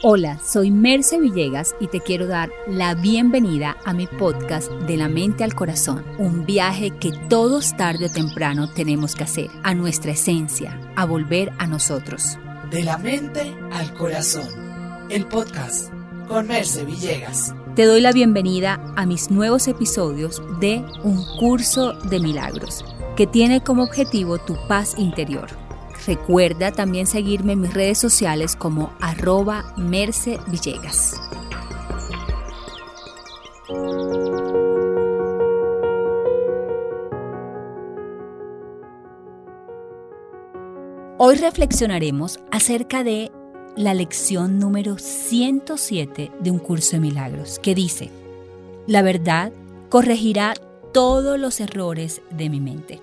Hola, soy Merce Villegas y te quiero dar la bienvenida a mi podcast De la mente al corazón, un viaje que todos tarde o temprano tenemos que hacer, a nuestra esencia, a volver a nosotros. De la mente al corazón, el podcast con Merce Villegas. Te doy la bienvenida a mis nuevos episodios de Un curso de milagros, que tiene como objetivo tu paz interior Recuerda también seguirme en mis redes sociales como arroba Merce Villegas. Hoy reflexionaremos acerca de la lección número 107 de un curso de milagros, que dice, la verdad corregirá todos los errores de mi mente.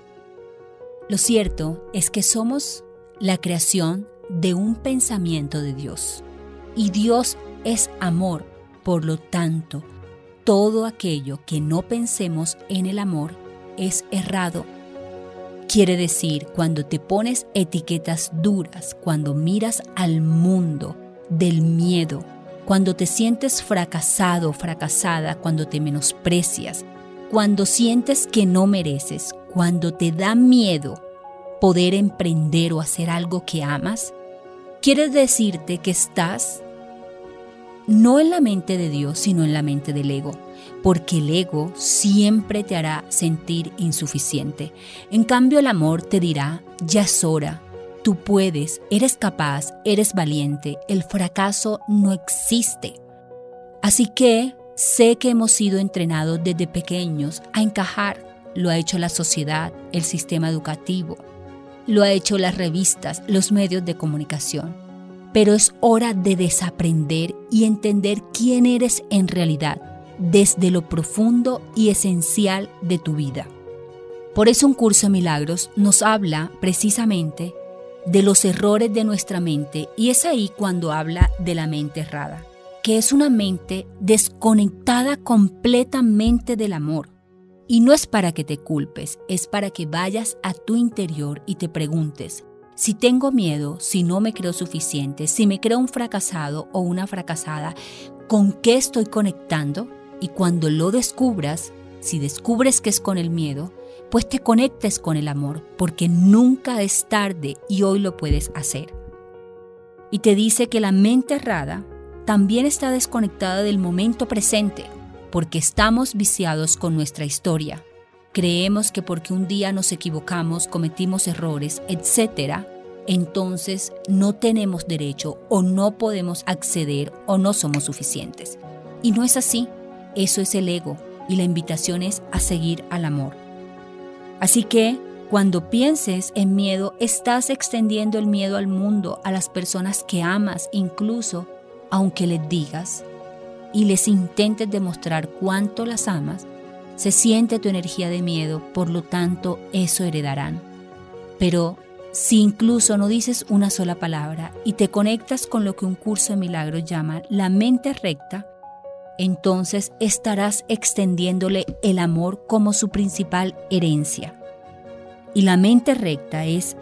Lo cierto es que somos la creación de un pensamiento de Dios. Y Dios es amor, por lo tanto, todo aquello que no pensemos en el amor es errado. Quiere decir, cuando te pones etiquetas duras, cuando miras al mundo del miedo, cuando te sientes fracasado fracasada, cuando te menosprecias, cuando sientes que no mereces, cuando te da miedo poder emprender o hacer algo que amas, quiere decirte que estás no en la mente de Dios, sino en la mente del ego, porque el ego siempre te hará sentir insuficiente. En cambio, el amor te dirá, ya es hora, tú puedes, eres capaz, eres valiente, el fracaso no existe. Así que sé que hemos sido entrenados desde pequeños a encajar, lo ha hecho la sociedad, el sistema educativo, lo ha hecho las revistas, los medios de comunicación. Pero es hora de desaprender y entender quién eres en realidad, desde lo profundo y esencial de tu vida. Por eso un curso de milagros nos habla precisamente de los errores de nuestra mente y es ahí cuando habla de la mente errada, que es una mente desconectada completamente del amor, y no es para que te culpes, es para que vayas a tu interior y te preguntes, si tengo miedo, si no me creo suficiente, si me creo un fracasado o una fracasada, ¿con qué estoy conectando? Y cuando lo descubras, si descubres que es con el miedo, pues te conectes con el amor, porque nunca es tarde y hoy lo puedes hacer. Y te dice que la mente errada también está desconectada del momento presente, porque estamos viciados con nuestra historia. Creemos que porque un día nos equivocamos, cometimos errores, etc., entonces no tenemos derecho o no podemos acceder o no somos suficientes. Y no es así, eso es el ego y la invitación es a seguir al amor. Así que cuando pienses en miedo, estás extendiendo el miedo al mundo, a las personas que amas, incluso aunque les digas, y les intentes demostrar cuánto las amas, se siente tu energía de miedo, por lo tanto eso heredarán. Pero si incluso no dices una sola palabra y te conectas con lo que un curso de milagros llama la mente recta, entonces estarás extendiéndole el amor como su principal herencia. Y la mente recta es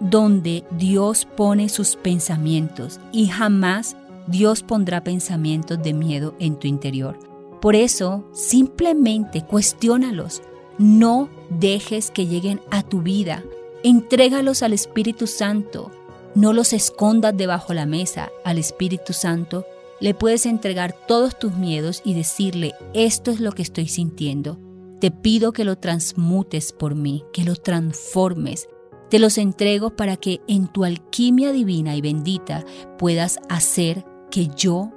donde Dios pone sus pensamientos y jamás Dios pondrá pensamientos de miedo en tu interior. Por eso, simplemente cuestiónalos. No dejes que lleguen a tu vida. Entrégalos al Espíritu Santo. No los escondas debajo la mesa. Al Espíritu Santo le puedes entregar todos tus miedos y decirle, esto es lo que estoy sintiendo. Te pido que lo transmutes por mí, que lo transformes. Te los entrego para que en tu alquimia divina y bendita puedas hacer que yo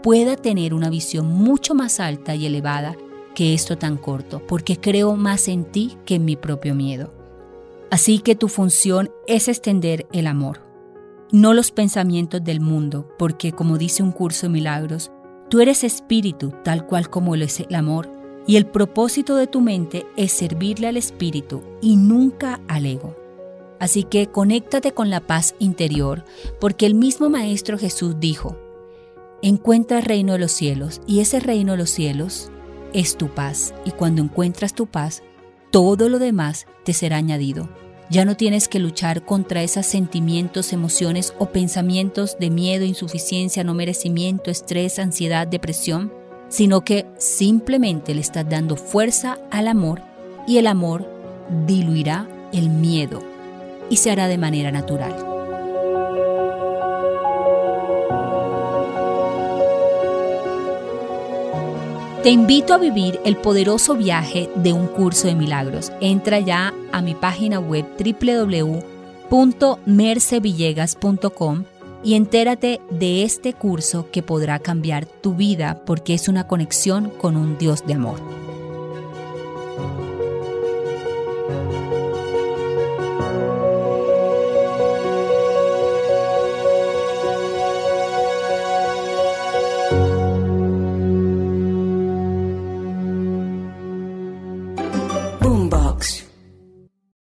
pueda tener una visión mucho más alta y elevada que esto tan corto, porque creo más en ti que en mi propio miedo. Así que tu función es extender el amor, no los pensamientos del mundo, porque como dice un curso de milagros, tú eres espíritu tal cual como lo es el amor, y el propósito de tu mente es servirle al espíritu y nunca al ego. Así que conéctate con la paz interior, porque el mismo Maestro Jesús dijo, encuentra el reino de los cielos, y ese reino de los cielos es tu paz, y cuando encuentras tu paz, todo lo demás te será añadido. Ya no tienes que luchar contra esos sentimientos, emociones o pensamientos de miedo, insuficiencia, no merecimiento, estrés, ansiedad, depresión, sino que simplemente le estás dando fuerza al amor y el amor diluirá el miedo y se hará de manera natural. Te invito a vivir el poderoso viaje de un curso de milagros. Entra ya a mi página web www.mercevillegas.com y entérate de este curso que podrá cambiar tu vida porque es una conexión con un Dios de amor.